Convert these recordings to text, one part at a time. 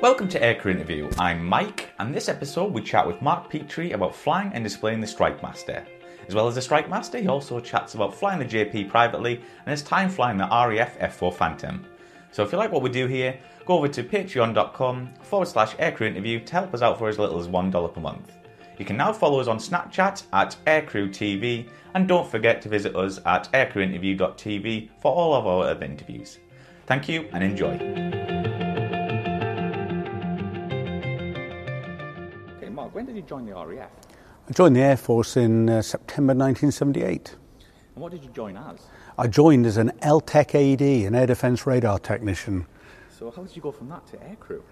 Welcome to Aircrew Interview. I'm Mike, and this episode we chat with Mark Petrie about flying and displaying the Strike Master. As well as the Strike Master, he also chats about flying the JP privately and his time flying the RAF F4 Phantom. So if you like what we do here, go over to patreon.com forward slash aircrew interview to help us out for as little as $1 per month. You can now follow us on Snapchat at Aircrew TV, and don't forget to visit us at aircrewinterview.tv for all of our other interviews. Thank you and enjoy. Join the RAF? I joined the Air Force in uh, September 1978. And what did you join as? I joined as an LTEC AD, an air defence radar technician. So how did you go from that to aircrew?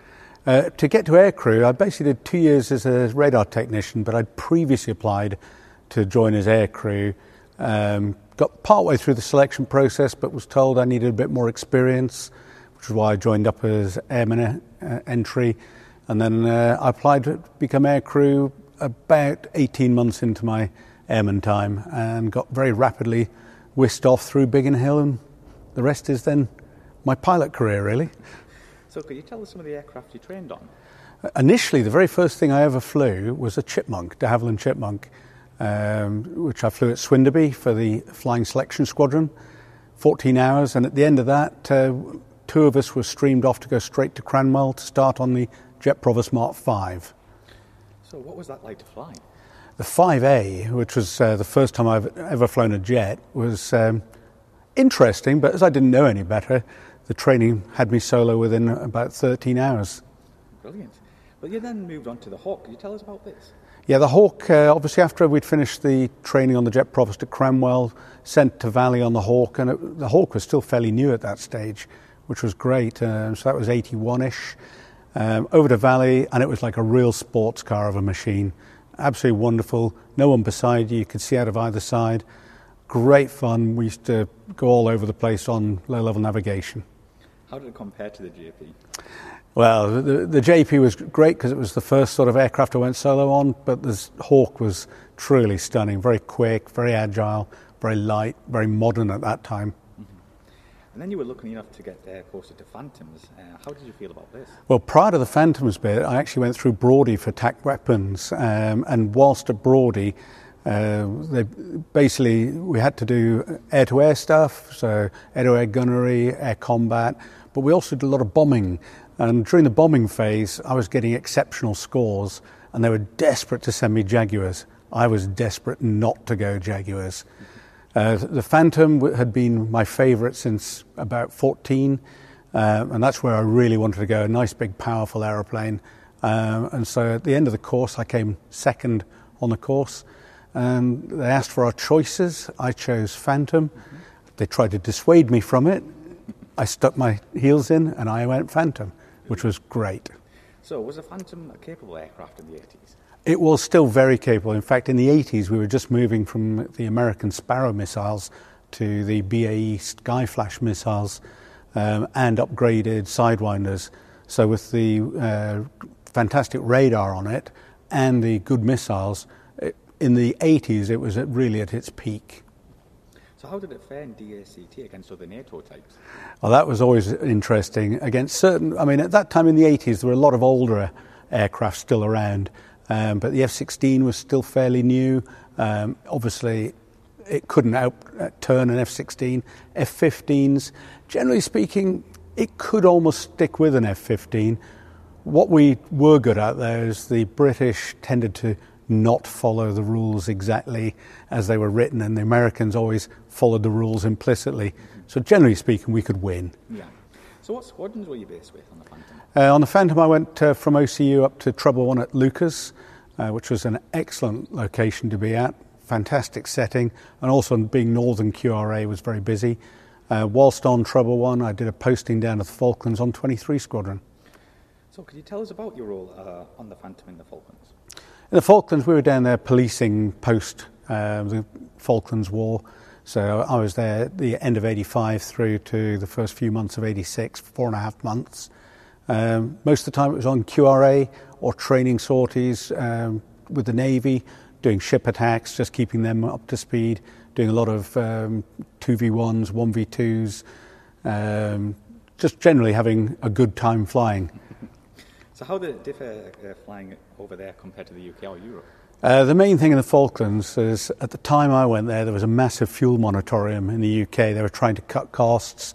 Uh, to get to aircrew, I basically did two years as a radar technician, but I'd previously applied to join as aircrew. Um, got partway through the selection process, but was told I needed a bit more experience, which is why I joined up as airman uh, entry. And then uh, I applied to become aircrew about 18 months into my airman time and got very rapidly whisked off through Biggin Hill, and the rest is then my pilot career, really. So, could you tell us some of the aircraft you trained on? Initially, the very first thing I ever flew was a Chipmunk, de Havilland Chipmunk, um, which I flew at Swinderby for the Flying Selection Squadron, 14 hours, and at the end of that, uh, two of us were streamed off to go straight to Cranwell to start on the Jet Provost Mark 5. So, what was that like to fly? The 5A, which was uh, the first time I've ever flown a jet, was um, interesting, but as I didn't know any better, the training had me solo within about 13 hours. Brilliant. Well, you then moved on to the Hawk. Can you tell us about this? Yeah, the Hawk, uh, obviously, after we'd finished the training on the Jet Provost at Cranwell, sent to Valley on the Hawk, and it, the Hawk was still fairly new at that stage, which was great. Um, so that was 81 ish. Um, over the Valley, and it was like a real sports car of a machine. Absolutely wonderful. No one beside you, you could see out of either side. Great fun. We used to go all over the place on low level navigation. How did it compare to the JP? Well, the, the JP was great because it was the first sort of aircraft I went solo on, but the Hawk was truly stunning, very quick, very agile, very light, very modern at that time. Mm-hmm. And then you were lucky enough to get uh, posted to Phantoms. Uh, how did you feel about this? Well, prior to the Phantoms bit, I actually went through Brawdy for TAC weapons, um, and whilst at Brawdy, uh, they basically we had to do air-to-air stuff, so air-to-air gunnery, air combat, but we also did a lot of bombing. And during the bombing phase, I was getting exceptional scores, and they were desperate to send me Jaguars. I was desperate not to go Jaguars. Uh, the Phantom had been my favourite since about 14, uh, and that's where I really wanted to go a nice, big, powerful aeroplane. Um, and so at the end of the course, I came second on the course. And they asked for our choices. I chose Phantom. Mm-hmm. They tried to dissuade me from it. I stuck my heels in and I went Phantom, which was great. So, was the Phantom a capable aircraft in the 80s? It was still very capable. In fact, in the 80s, we were just moving from the American Sparrow missiles to the BAE Skyflash missiles um, and upgraded Sidewinders. So, with the uh, fantastic radar on it and the good missiles, it, in the 80s, it was at really at its peak. So how did it fare in DACT against other NATO types? Well, that was always interesting. Against certain, I mean, at that time in the 80s, there were a lot of older aircraft still around, um, but the F-16 was still fairly new. Um, obviously, it couldn't out turn an F-16. F-15s, generally speaking, it could almost stick with an F-15. What we were good at there is the British tended to not follow the rules exactly as they were written, and the Americans always followed the rules implicitly. So, generally speaking, we could win. Yeah. So, what squadrons were you based with on the Phantom? Uh, on the Phantom, I went uh, from OCU up to Treble One at Leuchars, uh, which was an excellent location to be at. Fantastic setting, and also being Northern QRA was very busy. Uh, whilst on Treble One, I did a posting down at the Falklands on 23 Squadron. So, could you tell us about your role uh, on the Phantom in the Falklands? In the Falklands, we were down there policing post uh, the Falklands War. So I was there at the end of 85 through to the first few months of 86, four and a half months. Um, most of the time it was on QRA or training sorties um, with the Navy, doing ship attacks, just keeping them up to speed, doing a lot of um, 2v1s, 1v2s, um, just generally having a good time flying. So how did it differ uh, flying over there compared to the UK or Europe? Uh, the main thing in the Falklands is at the time I went there, there was a massive fuel moratorium in the UK. They were trying to cut costs,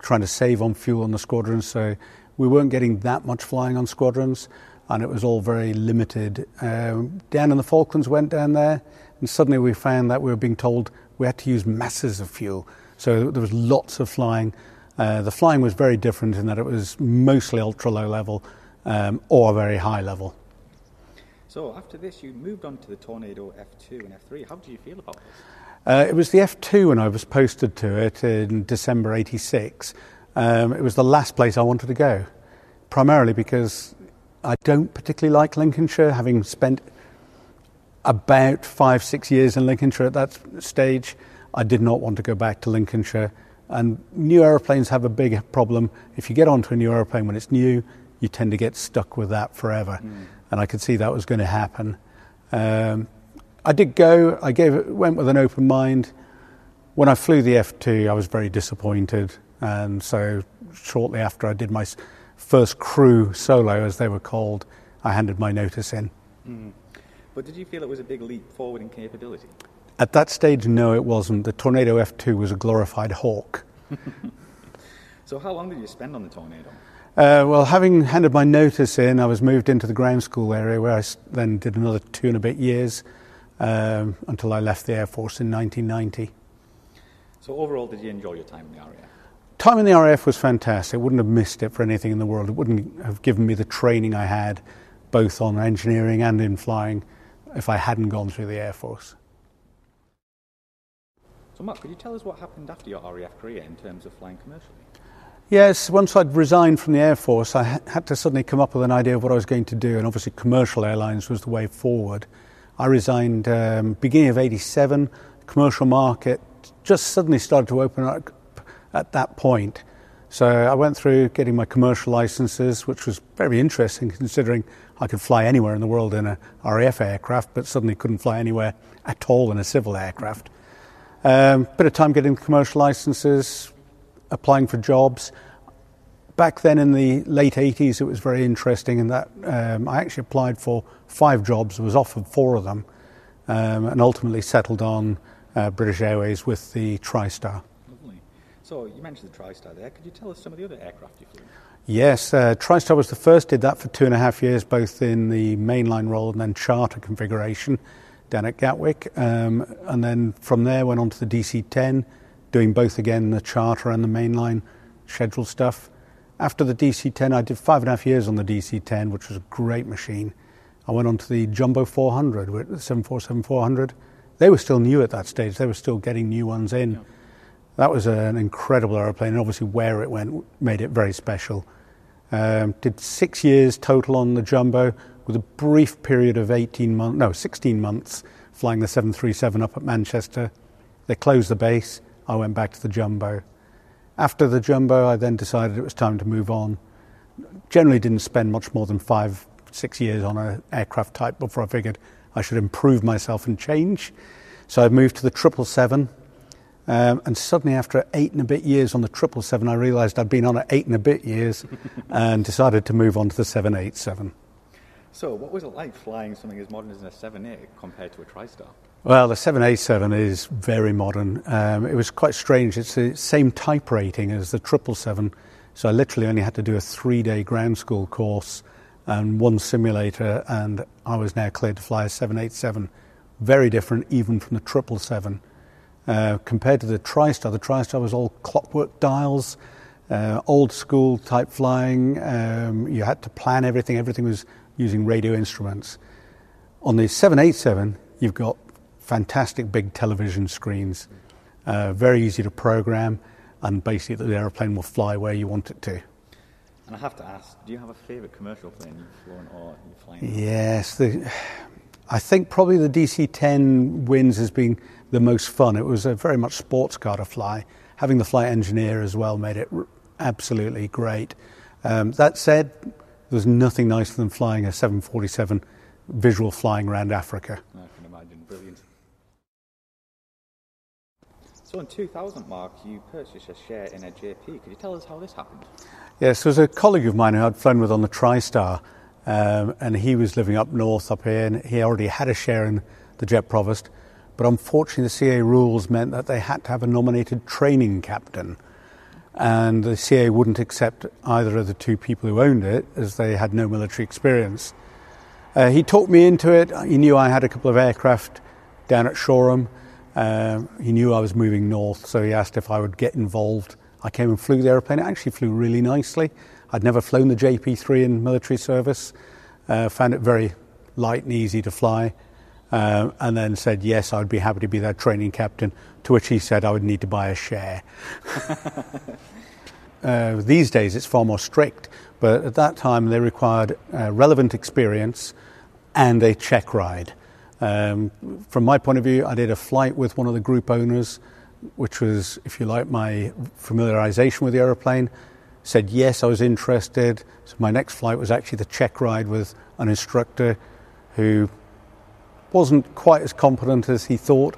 trying to save on fuel on the squadrons, so we weren't getting that much flying on squadrons, and it was all very limited. Um, in the Falklands, went down there, and suddenly we found that we were being told we had to use masses of fuel. So there was lots of flying. Uh, the flying was very different in that it was mostly ultra low level um, or very high level. So after this, you moved on to the Tornado F2 and F3. How did you feel about this? Uh, it was the F2 when I was posted to it in December 86. Um, it was the last place I wanted to go, primarily because I don't particularly like Lincolnshire, having spent about five, six years in Lincolnshire at that stage. I did not want to go back to Lincolnshire. And new aeroplanes have a big problem. If you get onto a new aeroplane when it's new, you tend to get stuck with that forever. Mm and I could see that was going to happen. Um, I did go. I gave it, went with an open mind. When I flew the F2, I was very disappointed, and so shortly after I did my first crew solo, as they were called, I handed my notice in. Mm. But did you feel it was a big leap forward in capability? At that stage, no, it wasn't. The Tornado F2 was a glorified Hawk. so, how long did you spend on the Tornado? Uh, well, having handed my notice in, I was moved into the ground school area where I then did another two and a bit years um, until I left the Air Force in 1990. So, overall, did you enjoy your time in the RAF? Time in the RAF was fantastic. I wouldn't have missed it for anything in the world. It wouldn't have given me the training I had, both on engineering and in flying, if I hadn't gone through the Air Force. So, Mark, could you tell us what happened after your RAF career in terms of flying commercially? Yes, once I'd resigned from the Air Force, I had to suddenly come up with an idea of what I was going to do, and obviously commercial airlines was the way forward. I resigned um, beginning of 87. Commercial market just suddenly started to open up at that point. So I went through getting my commercial licenses, which was very interesting considering I could fly anywhere in the world in a RAF aircraft, but suddenly couldn't fly anywhere at all in a civil aircraft. Um, bit of time getting commercial licenses, applying for jobs. Back then in the late 80s, it was very interesting in that um, I actually applied for five jobs, was offered four of them, um, and ultimately settled on uh, British Airways with the TriStar. Lovely. So you mentioned the TriStar there. Could you tell us some of the other aircraft you flew? Yes, uh, TriStar was the first, did that for two and a half years, both in the mainline role and then charter configuration down at Gatwick. Um, and then from there went on to the DC 10 doing both again the charter and the mainline schedule stuff. After the DC 10, I did five and a half years on the DC 10, which was a great machine. I went on to the Jumbo 400, the 747 400. They were still new at that stage, they were still getting new ones in. Yeah. That was an incredible aeroplane, and obviously where it went made it very special. Um, did six years total on the Jumbo with a brief period of 18 months, no, 16 months flying the 737 up at Manchester. They closed the base. I went back to the jumbo. After the jumbo, I then decided it was time to move on. Generally, didn't spend much more than five, six years on an aircraft type before I figured I should improve myself and change. So I moved to the 777. Um, and suddenly, after eight and a bit years on the 777, I realised I'd been on it eight and a bit years and decided to move on to the 787. So, what was it like flying something as modern as a 78 compared to a TriStar? Well, the 787 is very modern. Um, it was quite strange. It's the same type rating as the 777, so I literally only had to do a three day ground school course and one simulator, and I was now cleared to fly a 787. Very different, even from the 777. Uh, compared to the TriStar, the TriStar was all clockwork dials, uh, old school type flying. Um, you had to plan everything, everything was using radio instruments. On the 787, you've got fantastic big television screens, uh, very easy to program, and basically the aeroplane will fly where you want it to. And I have to ask, do you have a favourite commercial plane you've flown or you're flying? Yes, the, I think probably the DC-10 wins has been the most fun. It was a very much sports car to fly. Having the flight engineer as well made it absolutely great. Um, that said, there's nothing nicer than flying a 747 visual flying around Africa. So in 2000, Mark, you purchased a share in a JP. Could you tell us how this happened? Yes, there was a colleague of mine who I'd flown with on the TriStar. um, and he was living up north up here, and he already had a share in the Jet Provost. But unfortunately, the CA rules meant that they had to have a nominated training captain. And the CA wouldn't accept either of the two people who owned it as they had no military experience. Uh, he talked me into it. He knew I had a couple of aircraft down at Shoreham. Uh, he knew I was moving north, so he asked if I would get involved. I came and flew the aeroplane. It actually flew really nicely. I'd never flown the JP3 in military service. Uh, found it very light and easy to fly. Uh, and then said, yes, I'd be happy to be their training captain, to which he said I would need to buy a share. uh, these days it's far more strict, but at that time they required uh, relevant experience and a check ride. Um, from my point of view, I did a flight with one of the group owners, which was, if you like, my familiarization with the aeroplane. Said yes, I was interested. So my next flight was actually the check ride with an instructor who wasn't quite as competent as he thought,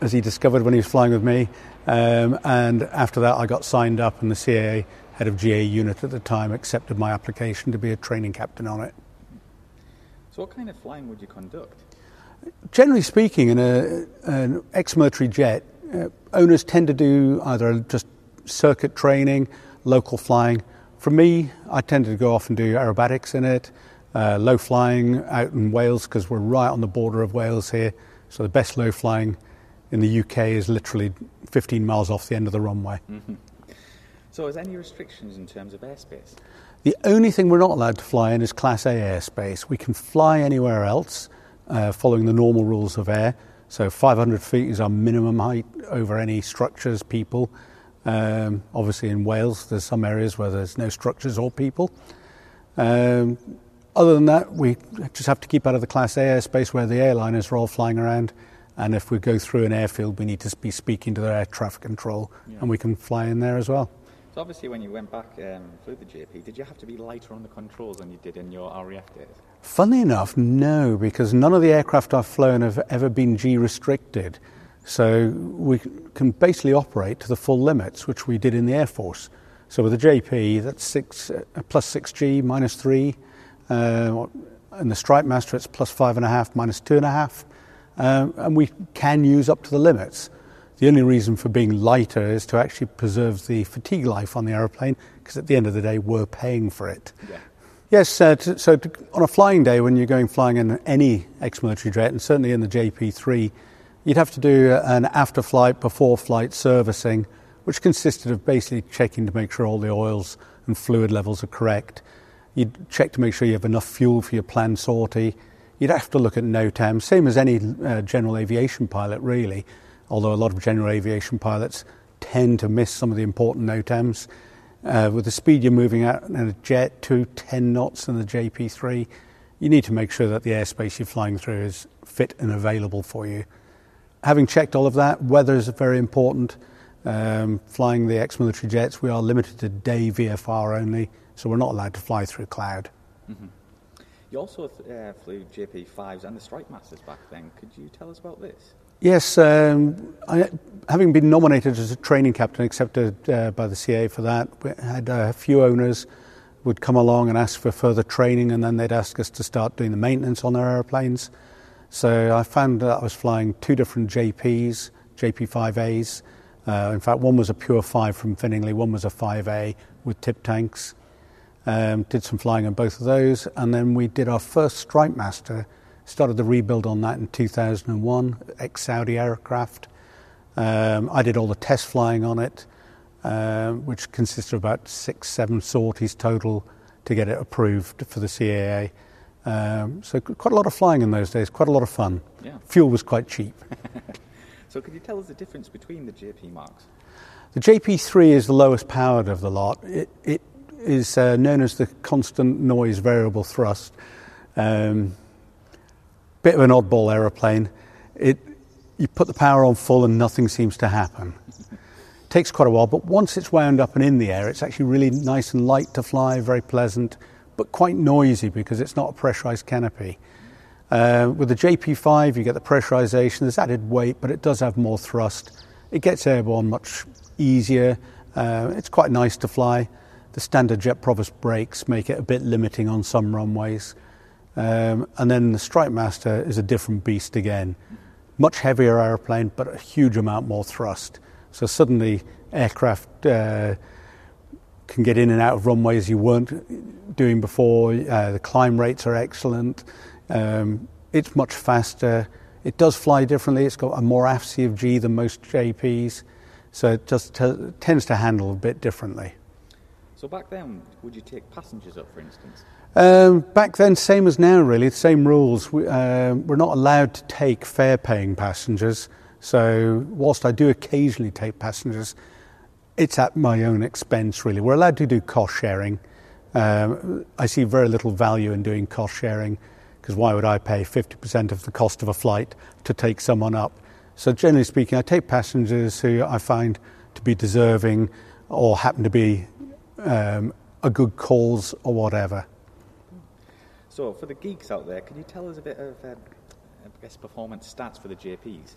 as he discovered when he was flying with me. Um, and after that, I got signed up, and the CAA head of GA unit at the time accepted my application to be a training captain on it. So, what kind of flying would you conduct? Generally speaking, in a, an ex military jet, uh, owners tend to do either just circuit training, local flying. For me, I tended to go off and do aerobatics in it, uh, low flying out in Wales because we're right on the border of Wales here. So the best low flying in the UK is literally 15 miles off the end of the runway. Mm-hmm. So, is there any restrictions in terms of airspace? The only thing we're not allowed to fly in is Class A airspace. We can fly anywhere else uh, following the normal rules of air. So 500 feet is our minimum height over any structures, people. Um, obviously, in Wales, there's some areas where there's no structures or people. Um, other than that, we just have to keep out of the Class A airspace where the airliners are all flying around. And if we go through an airfield, we need to be speaking to their air traffic control, yeah. and we can fly in there as well. So obviously, when you went back um, flew the JP, did you have to be lighter on the controls than you did in your RAF days? Funnily enough, no, because none of the aircraft I've flown have ever been G restricted. So we can basically operate to the full limits, which we did in the Air Force. So with the JP, that's six uh, plus six G minus three. Uh, and the Strike Master, it's plus five and a half minus two and a half. Um, and we can use up to the limits. The only reason for being lighter is to actually preserve the fatigue life on the aeroplane, because at the end of the day, we're paying for it. Yeah. Yes, uh, t- so t- on a flying day, when you're going flying in any ex military jet, and certainly in the JP3, you'd have to do an after flight, before flight servicing, which consisted of basically checking to make sure all the oils and fluid levels are correct. You'd check to make sure you have enough fuel for your planned sortie. You'd have to look at NOTAM, same as any uh, general aviation pilot, really although a lot of general aviation pilots tend to miss some of the important NOTAMs. Uh, with the speed you're moving at in a jet to 10 knots in the JP3, you need to make sure that the airspace you're flying through is fit and available for you. Having checked all of that, weather is very important. Um, flying the ex military jets, we are limited to day VFR only, so we're not allowed to fly through cloud. Mm-hmm. You also uh, flew JP5s and the Strike Masters back then. Could you tell us about this? Yes, um, I, having been nominated as a training captain, accepted uh, by the CA for that, we had a few owners would come along and ask for further training, and then they'd ask us to start doing the maintenance on their aeroplanes. So I found that I was flying two different JPs, JP5As. Uh, in fact, one was a pure 5 from Finningley, one was a 5A with tip tanks. Um, did some flying on both of those, and then we did our first Strike Master Started the rebuild on that in 2001, ex Saudi aircraft. Um, I did all the test flying on it, uh, which consisted of about six, seven sorties total to get it approved for the CAA. Um, so quite a lot of flying in those days, quite a lot of fun. Yeah. Fuel was quite cheap. so could you tell us the difference between the JP marks? The JP3 is the lowest powered of the lot. It, it is uh, known as the constant noise variable thrust. Um, bit of an oddball aeroplane. It, you put the power on full and nothing seems to happen. It takes quite a while, but once it's wound up and in the air, it's actually really nice and light to fly, very pleasant, but quite noisy because it's not a pressurized canopy. Uh, with the JP5, you get the pressurization, there's added weight, but it does have more thrust. It gets airborne much easier. Uh, it's quite nice to fly. The standard Jet Provost brakes make it a bit limiting on some runways. Um, and then the Strike Master is a different beast again. Much heavier aeroplane, but a huge amount more thrust. So suddenly, aircraft uh, can get in and out of runways you weren't doing before. Uh, the climb rates are excellent. Um, it's much faster. It does fly differently. It's got a more aft CFG than most JPs, so it just t- tends to handle a bit differently. So back then, would you take passengers up, for instance? Um, back then, same as now, really, the same rules. We, uh, we're not allowed to take fare paying passengers. So, whilst I do occasionally take passengers, it's at my own expense, really. We're allowed to do cost sharing. Um, I see very little value in doing cost sharing because why would I pay 50% of the cost of a flight to take someone up? So, generally speaking, I take passengers who I find to be deserving or happen to be um, a good cause or whatever. So, for the geeks out there, can you tell us a bit of, uh, I guess, performance stats for the JPs?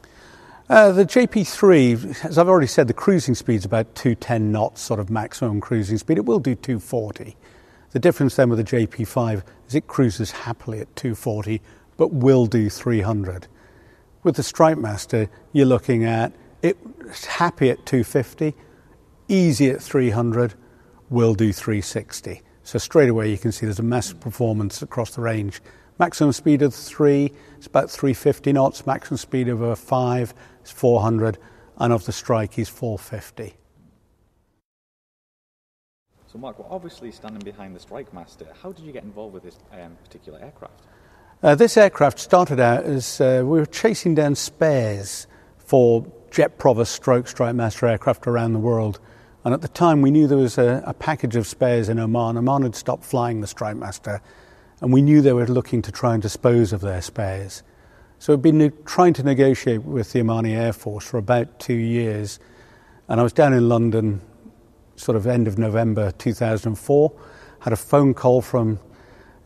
Uh, the JP3, as I've already said, the cruising speed is about 210 knots, sort of maximum cruising speed. It will do 240. The difference then with the JP5 is it cruises happily at 240, but will do 300. With the Strike Master, you're looking at it happy at 250, easy at 300, will do 360. So straight away you can see there's a massive performance across the range. Maximum speed of three is about 350 knots. Maximum speed of a five is 400, and of the strike is 450. So, Mark, we're obviously standing behind the Strike Master. How did you get involved with this um, particular aircraft? Uh, this aircraft started out as uh, we were chasing down spares for Jet Provost stroke Strike Master aircraft around the world. And at the time, we knew there was a, a package of spares in Oman. Oman had stopped flying the Strike Master, and we knew they were looking to try and dispose of their spares. So we'd been ne- trying to negotiate with the Omani Air Force for about two years. And I was down in London, sort of end of November 2004, had a phone call from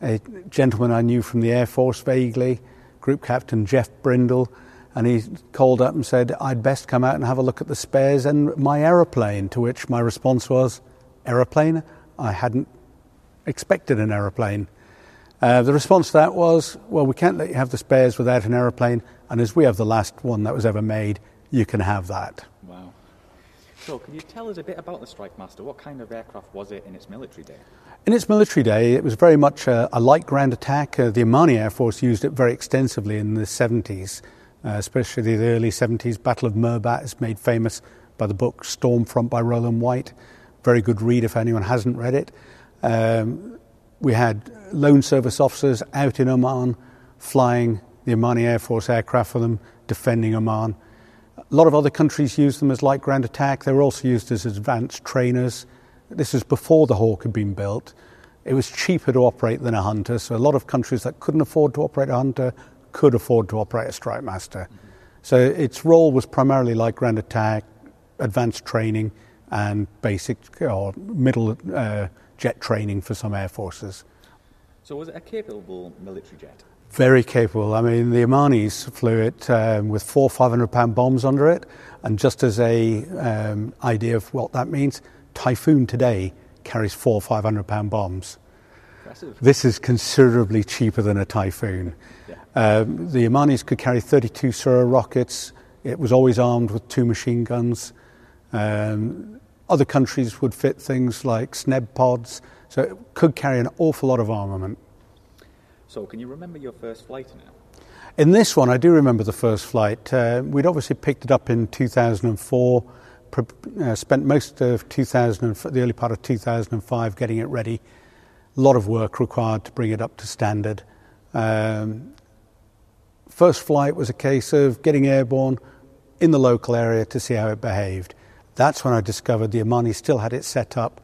a gentleman I knew from the Air Force vaguely, Group Captain Jeff Brindle, and he called up and said, I'd best come out and have a look at the spares and my aeroplane, to which my response was, Aeroplane? I hadn't expected an aeroplane. Uh, the response to that was, Well, we can't let you have the spares without an aeroplane, and as we have the last one that was ever made, you can have that. Wow. So, can you tell us a bit about the Strike Master? What kind of aircraft was it in its military day? In its military day, it was very much a, a light ground attack. Uh, the Omani Air Force used it very extensively in the 70s uh, especially the early 70s. Battle of Mirbat is made famous by the book Stormfront by Rowland White. Very good read if anyone hasn't read it. Um, we had loan service officers out in Oman flying the Omani Air Force aircraft for them, defending Oman. A lot of other countries used them as light ground attack. They were also used as advanced trainers. This is before the Hawk had been built. It was cheaper to operate than a Hunter, so a lot of countries that couldn't afford to operate a Hunter could afford to operate a Strike Master. Mm-hmm. So its role was primarily like ground attack, advanced training, and basic or middle uh, jet training for some air forces. So was it a capable military jet? Very capable. I mean, the Omanis flew it um, with four 500 pound bombs under it. And just as a um, idea of what that means, Typhoon today carries four 500 pound bombs. Impressive. This is considerably cheaper than a Typhoon. Um, the Omanis could carry 32 Sura rockets. It was always armed with two machine guns. Um, other countries would fit things like SNEB pods, so it could carry an awful lot of armament. So, can you remember your first flight in it? In this one, I do remember the first flight. Uh, we'd obviously picked it up in 2004, pre- uh, spent most of 2000, the early part of 2005 getting it ready. A lot of work required to bring it up to standard. Um, first flight was a case of getting airborne in the local area to see how it behaved. That's when I discovered the Omani still had it set up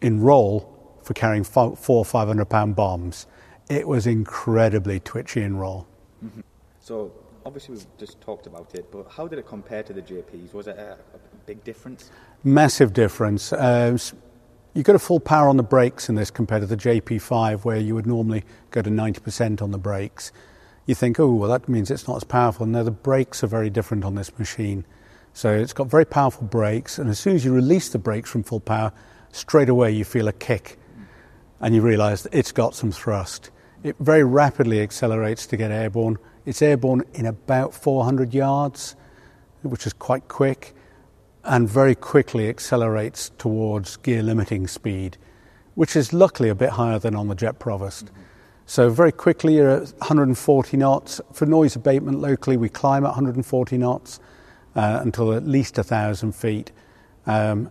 in roll for carrying four or five hundred pound bombs. It was incredibly twitchy in roll. Mm-hmm. So obviously we've just talked about it, but how did it compare to the JPs? Was it a, a big difference? Massive difference. Uh, you got a full power on the brakes in this compared to the JP5, where you would normally go to 90% on the brakes. You think, oh, well, that means it's not as powerful. No, the brakes are very different on this machine. So it's got very powerful brakes, and as soon as you release the brakes from full power, straight away you feel a kick and you realise it's got some thrust. It very rapidly accelerates to get airborne. It's airborne in about 400 yards, which is quite quick, and very quickly accelerates towards gear limiting speed, which is luckily a bit higher than on the Jet Provost. Mm-hmm. So very quickly you're at 140 knots. For noise abatement locally, we climb at 140 knots uh, until at least 1,000 feet, um,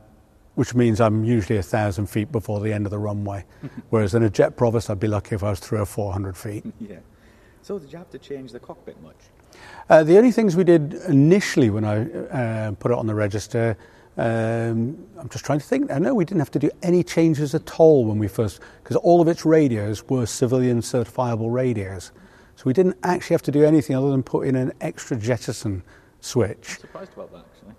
which means I'm usually 1,000 feet before the end of the runway. Whereas in a Jet Provost, I'd be lucky if I was three or 400 feet. yeah. So did you have to change the cockpit much? Uh, the only things we did initially when I uh, put it on the register um, I'm just trying to think. I know we didn't have to do any changes at all when we first, because all of its radios were civilian certifiable radios. So we didn't actually have to do anything other than put in an extra jettison switch. I'm surprised about that, actually.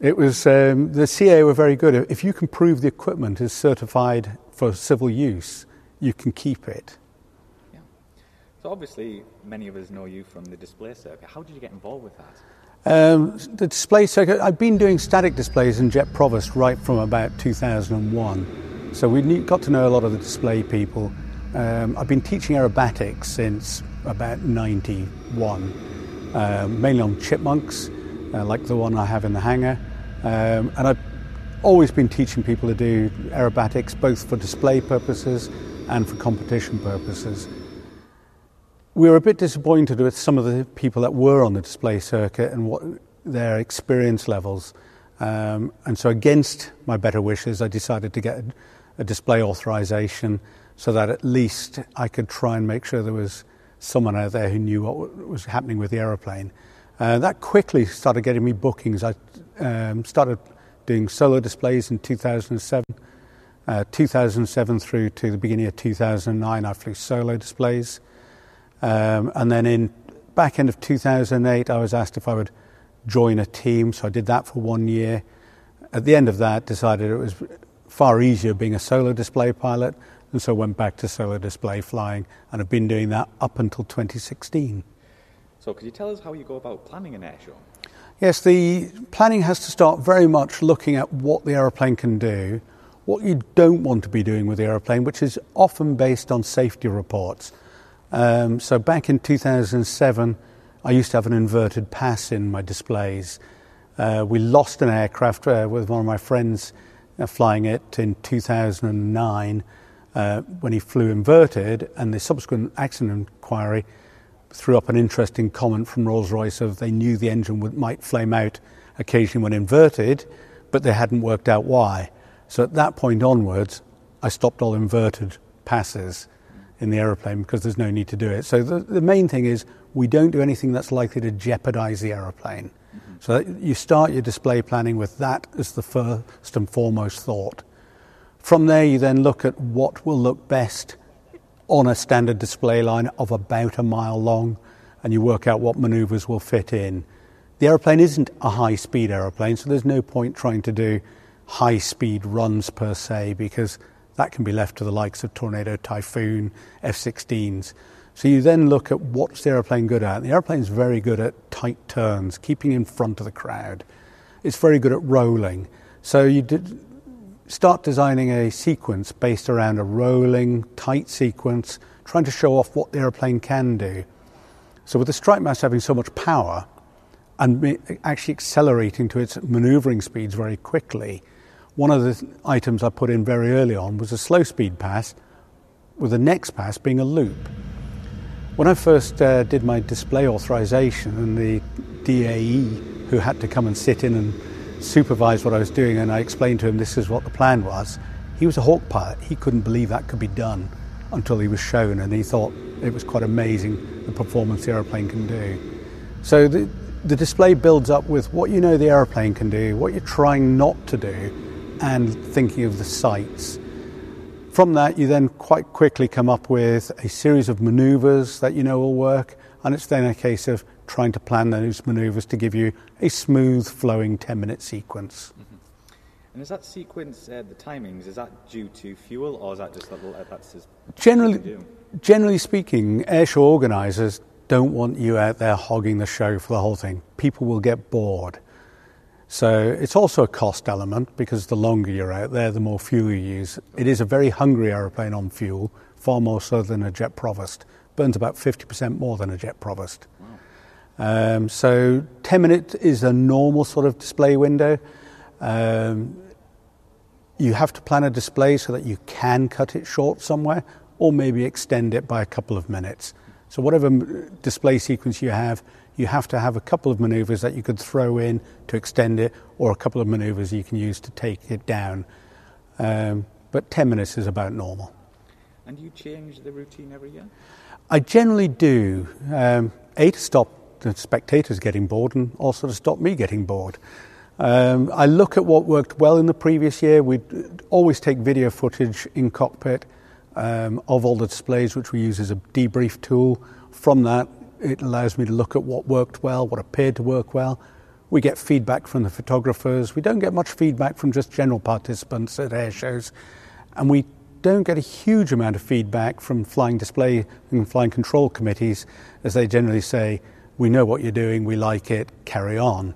It was, um, the CA were very good. If you can prove the equipment is certified for civil use, you can keep it. Yeah. So obviously, many of us know you from the display circuit. How did you get involved with that? Um, the display circuit, I've been doing static displays in Jet Provost right from about 2001. So we got to know a lot of the display people. Um, I've been teaching aerobatics since about 91, um, mainly on chipmunks, uh, like the one I have in the hangar. Um, and I've always been teaching people to do aerobatics, both for display purposes and for competition purposes we were a bit disappointed with some of the people that were on the display circuit and what their experience levels. Um, and so, against my better wishes, I decided to get a, a, display authorization so that at least I could try and make sure there was someone out there who knew what was happening with the aeroplane. Uh, that quickly started getting me bookings. I um, started doing solo displays in 2007. Uh, 2007 through to the beginning of 2009, I flew solo displays. Um, and then in back end of 2008, I was asked if I would join a team, so I did that for one year. At the end of that, decided it was far easier being a solo display pilot, and so went back to solo display flying, and have been doing that up until 2016. So, could you tell us how you go about planning an air show? Yes, the planning has to start very much looking at what the aeroplane can do, what you don't want to be doing with the aeroplane, which is often based on safety reports. Um, so back in 2007, I used to have an inverted pass in my displays. Uh, we lost an aircraft uh, with one of my friends uh, flying it in 2009 uh, when he flew inverted, and the subsequent accident inquiry threw up an interesting comment from Rolls Royce of they knew the engine would, might flame out occasionally when inverted, but they hadn't worked out why. So at that point onwards, I stopped all inverted passes in the aeroplane because there's no need to do it. So the, the main thing is we don't do anything that's likely to jeopardize the aeroplane. Mm-hmm. So you start your display planning with that as the first and foremost thought. From there, you then look at what will look best on a standard display line of about a mile long, and you work out what maneuvers will fit in. The aeroplane isn't a high speed aeroplane, so there's no point trying to do high speed runs per se because that can be left to the likes of Tornado, Typhoon, F 16s. So you then look at what's the aeroplane good at. The aeroplane's very good at tight turns, keeping in front of the crowd. It's very good at rolling. So you start designing a sequence based around a rolling, tight sequence, trying to show off what the aeroplane can do. So with the strike mass having so much power and actually accelerating to its maneuvering speeds very quickly, one of the items I put in very early on was a slow speed pass, with the next pass being a loop. When I first uh, did my display authorization and the DAE who had to come and sit in and supervise what I was doing, and I explained to him this is what the plan was, he was a Hawk pilot. He couldn't believe that could be done until he was shown, and he thought it was quite amazing the performance the aeroplane can do. So the, the display builds up with what you know the aeroplane can do, what you're trying not to do, and thinking of the sights. From that, you then quite quickly come up with a series of maneuvers that you know will work, and it's then a case of trying to plan those maneuvers to give you a smooth flowing 10 minute sequence. Mm-hmm. And is that sequence, uh, the timings, is that due to fuel or is that just that that's just generally, generally speaking, airshow organisers don't want you out there hogging the show for the whole thing. People will get bored. So it's also a cost element because the longer you're out there, the more fuel you use. It is a very hungry aeroplane on fuel, far more so than a jet provost. Burns about 50% more than a jet provost. Wow. Um, so 10 minutes is a normal sort of display window. Um, you have to plan a display so that you can cut it short somewhere or maybe extend it by a couple of minutes. So whatever display sequence you have, you have to have a couple of maneuvers that you could throw in to extend it, or a couple of maneuvers you can use to take it down. Um, but 10 minutes is about normal. And you change the routine every year? I generally do. Um, a, to stop the spectators getting bored, and also to stop me getting bored. Um, I look at what worked well in the previous year. We always take video footage in cockpit um, of all the displays, which we use as a debrief tool. From that, it allows me to look at what worked well, what appeared to work well. We get feedback from the photographers. We don't get much feedback from just general participants at air shows. And we don't get a huge amount of feedback from flying display and flying control committees, as they generally say, we know what you're doing, we like it, carry on.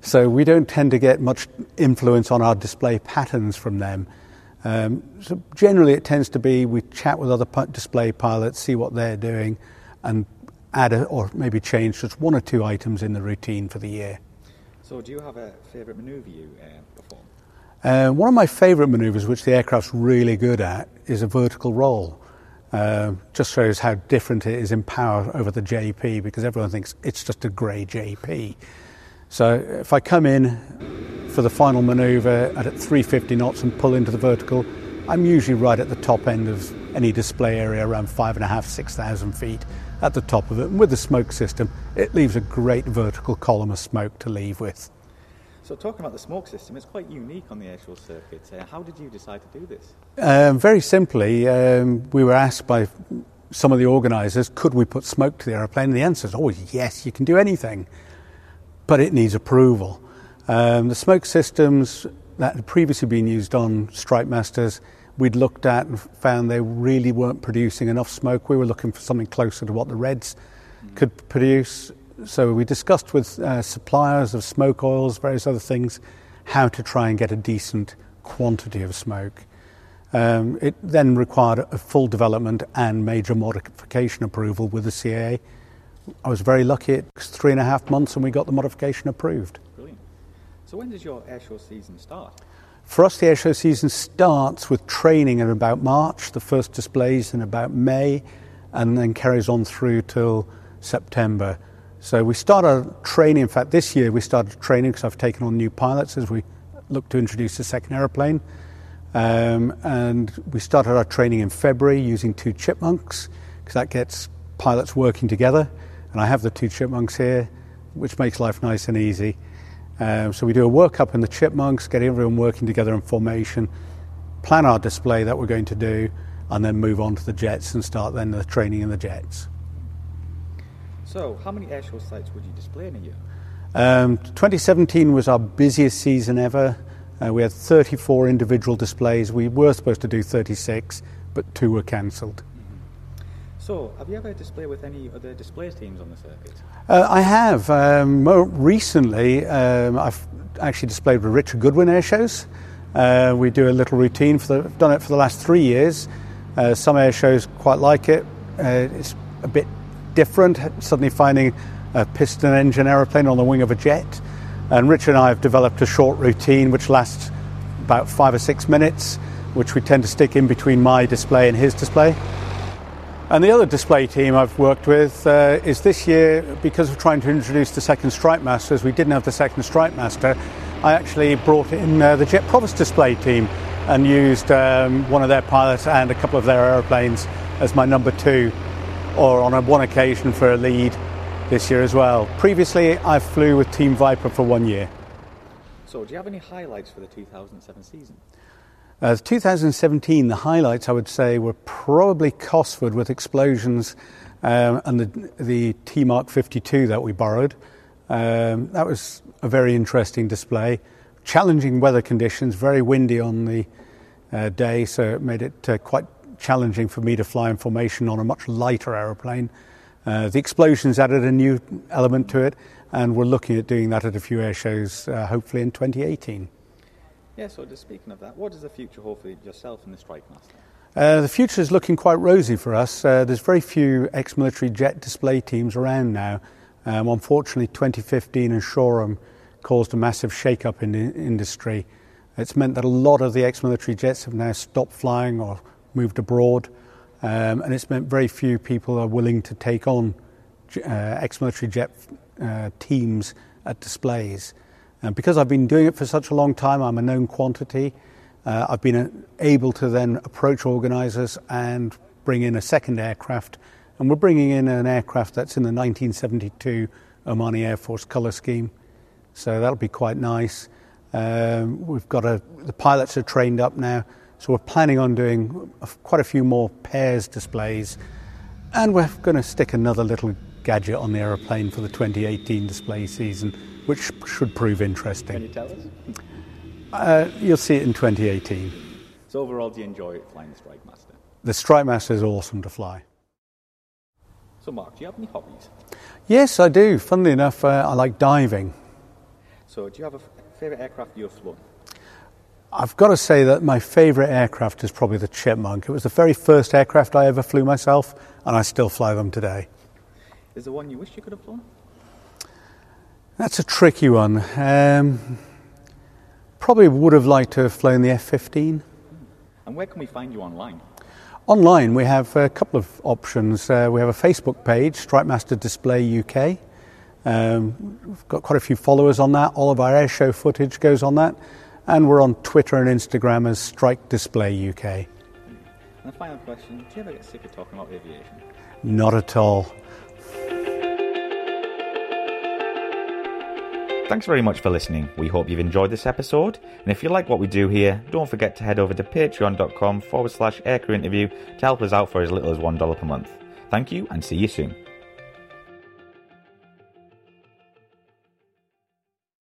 So we don't tend to get much influence on our display patterns from them. Um, so generally, it tends to be we chat with other display pilots, see what they're doing, and add a, or maybe change just one or two items in the routine for the year. So, do you have a favourite manoeuvre you uh, perform? Uh, one of my favourite manoeuvres, which the aircraft's really good at, is a vertical roll. Uh, just shows how different it is in power over the JP because everyone thinks it's just a grey JP. So if I come in for the final manoeuvre at 350 knots and pull into the vertical, I'm usually right at the top end of any display area, around five and a half, six thousand feet at the top of it. And with the smoke system, it leaves a great vertical column of smoke to leave with. So, talking about the smoke system, it's quite unique on the airshow circuit. Uh, how did you decide to do this? Um, very simply, um, we were asked by some of the organisers, could we put smoke to the aeroplane? And the answer is always yes, you can do anything, but it needs approval. Um, the smoke systems that had previously been used on Strike Masters we'd looked at and found they really weren't producing enough smoke. We were looking for something closer to what the Reds could produce. So we discussed with uh, suppliers of smoke oils, various other things, how to try and get a decent quantity of smoke. Um, it then required a full development and major modification approval with the CAA. I was very lucky. It was three and a half months and we got the modification approved. Brilliant. So when does your airshow season start? For us, the airshow season starts with training in about March, the first displays in about May, and then carries on through till September. So we start our training. In fact, this year we started training because I've taken on new pilots as we look to introduce the second aeroplane. Um, and we started our training in February using two chipmunks because that gets pilots working together. And I have the two chipmunks here, which makes life nice and easy. Um, so we do a workup in the chipmunks, get everyone working together in formation, plan our display that we're going to do, and then move on to the jets and start then the training in the jets. So, how many airshow sites would you display in a year? Um, 2017 was our busiest season ever. Uh, we had 34 individual displays. We were supposed to do 36, but two were cancelled. So, have you ever displayed with any other displays teams on the circuit? Uh, I have. Um, more recently, um, I've actually displayed with Richard Goodwin air shows. Uh, we do a little routine for the, I've done it for the last three years. Uh, some air shows quite like it. Uh, it's a bit different, suddenly finding a piston engine aeroplane on the wing of a jet. And Richard and I have developed a short routine which lasts about five or six minutes, which we tend to stick in between my display and his display. And the other display team I've worked with uh, is this year, because of trying to introduce the second Strike Master, as we didn't have the second Strike Master, I actually brought in uh, the Jet Provost display team and used um, one of their pilots and a couple of their aeroplanes as my number two, or on one occasion for a lead this year as well. Previously, I flew with Team Viper for one year. So, do you have any highlights for the 2007 season? Uh, 2017, the highlights I would say were probably Cosford with explosions um, and the, the T Mark 52 that we borrowed. Um, that was a very interesting display. Challenging weather conditions, very windy on the uh, day, so it made it uh, quite challenging for me to fly in formation on a much lighter aeroplane. Uh, the explosions added a new element to it, and we're looking at doing that at a few air shows, uh, hopefully in 2018. Yeah, so just speaking of that, what does the future hold for yourself and the Strikemaster? Uh, the future is looking quite rosy for us. Uh, there's very few ex-military jet display teams around now. Um, unfortunately, 2015 and Shoreham caused a massive shake-up in the industry. It's meant that a lot of the ex-military jets have now stopped flying or moved abroad, um, and it's meant very few people are willing to take on uh, ex-military jet uh, teams at displays. And because I've been doing it for such a long time, I'm a known quantity. Uh, I've been able to then approach organisers and bring in a second aircraft, and we're bringing in an aircraft that's in the 1972 Omani Air Force colour scheme. So that'll be quite nice. Um, we've got a, the pilots are trained up now, so we're planning on doing quite a few more pairs displays, and we're going to stick another little gadget on the aeroplane for the 2018 display season, which should prove interesting. Can you tell us? Uh, you'll see it in 2018. So overall, do you enjoy flying the Strikemaster? The Strikemaster is awesome to fly. So Mark, do you have any hobbies? Yes, I do. Funnily enough, uh, I like diving. So do you have a favourite aircraft you've flown? I've got to say that my favourite aircraft is probably the Chipmunk. It was the very first aircraft I ever flew myself, and I still fly them today. Is there one you wish you could have flown? That's a tricky one. Um, probably would have liked to have flown the F 15. And where can we find you online? Online, we have a couple of options. Uh, we have a Facebook page, Strike Master Display UK. Um, we've got quite a few followers on that. All of our airshow footage goes on that. And we're on Twitter and Instagram as Strike Display UK. And the final question Do you ever get sick of talking about aviation? Not at all. Thanks very much for listening. We hope you've enjoyed this episode. And if you like what we do here, don't forget to head over to patreon.com forward slash aircrew interview to help us out for as little as $1 per month. Thank you and see you soon.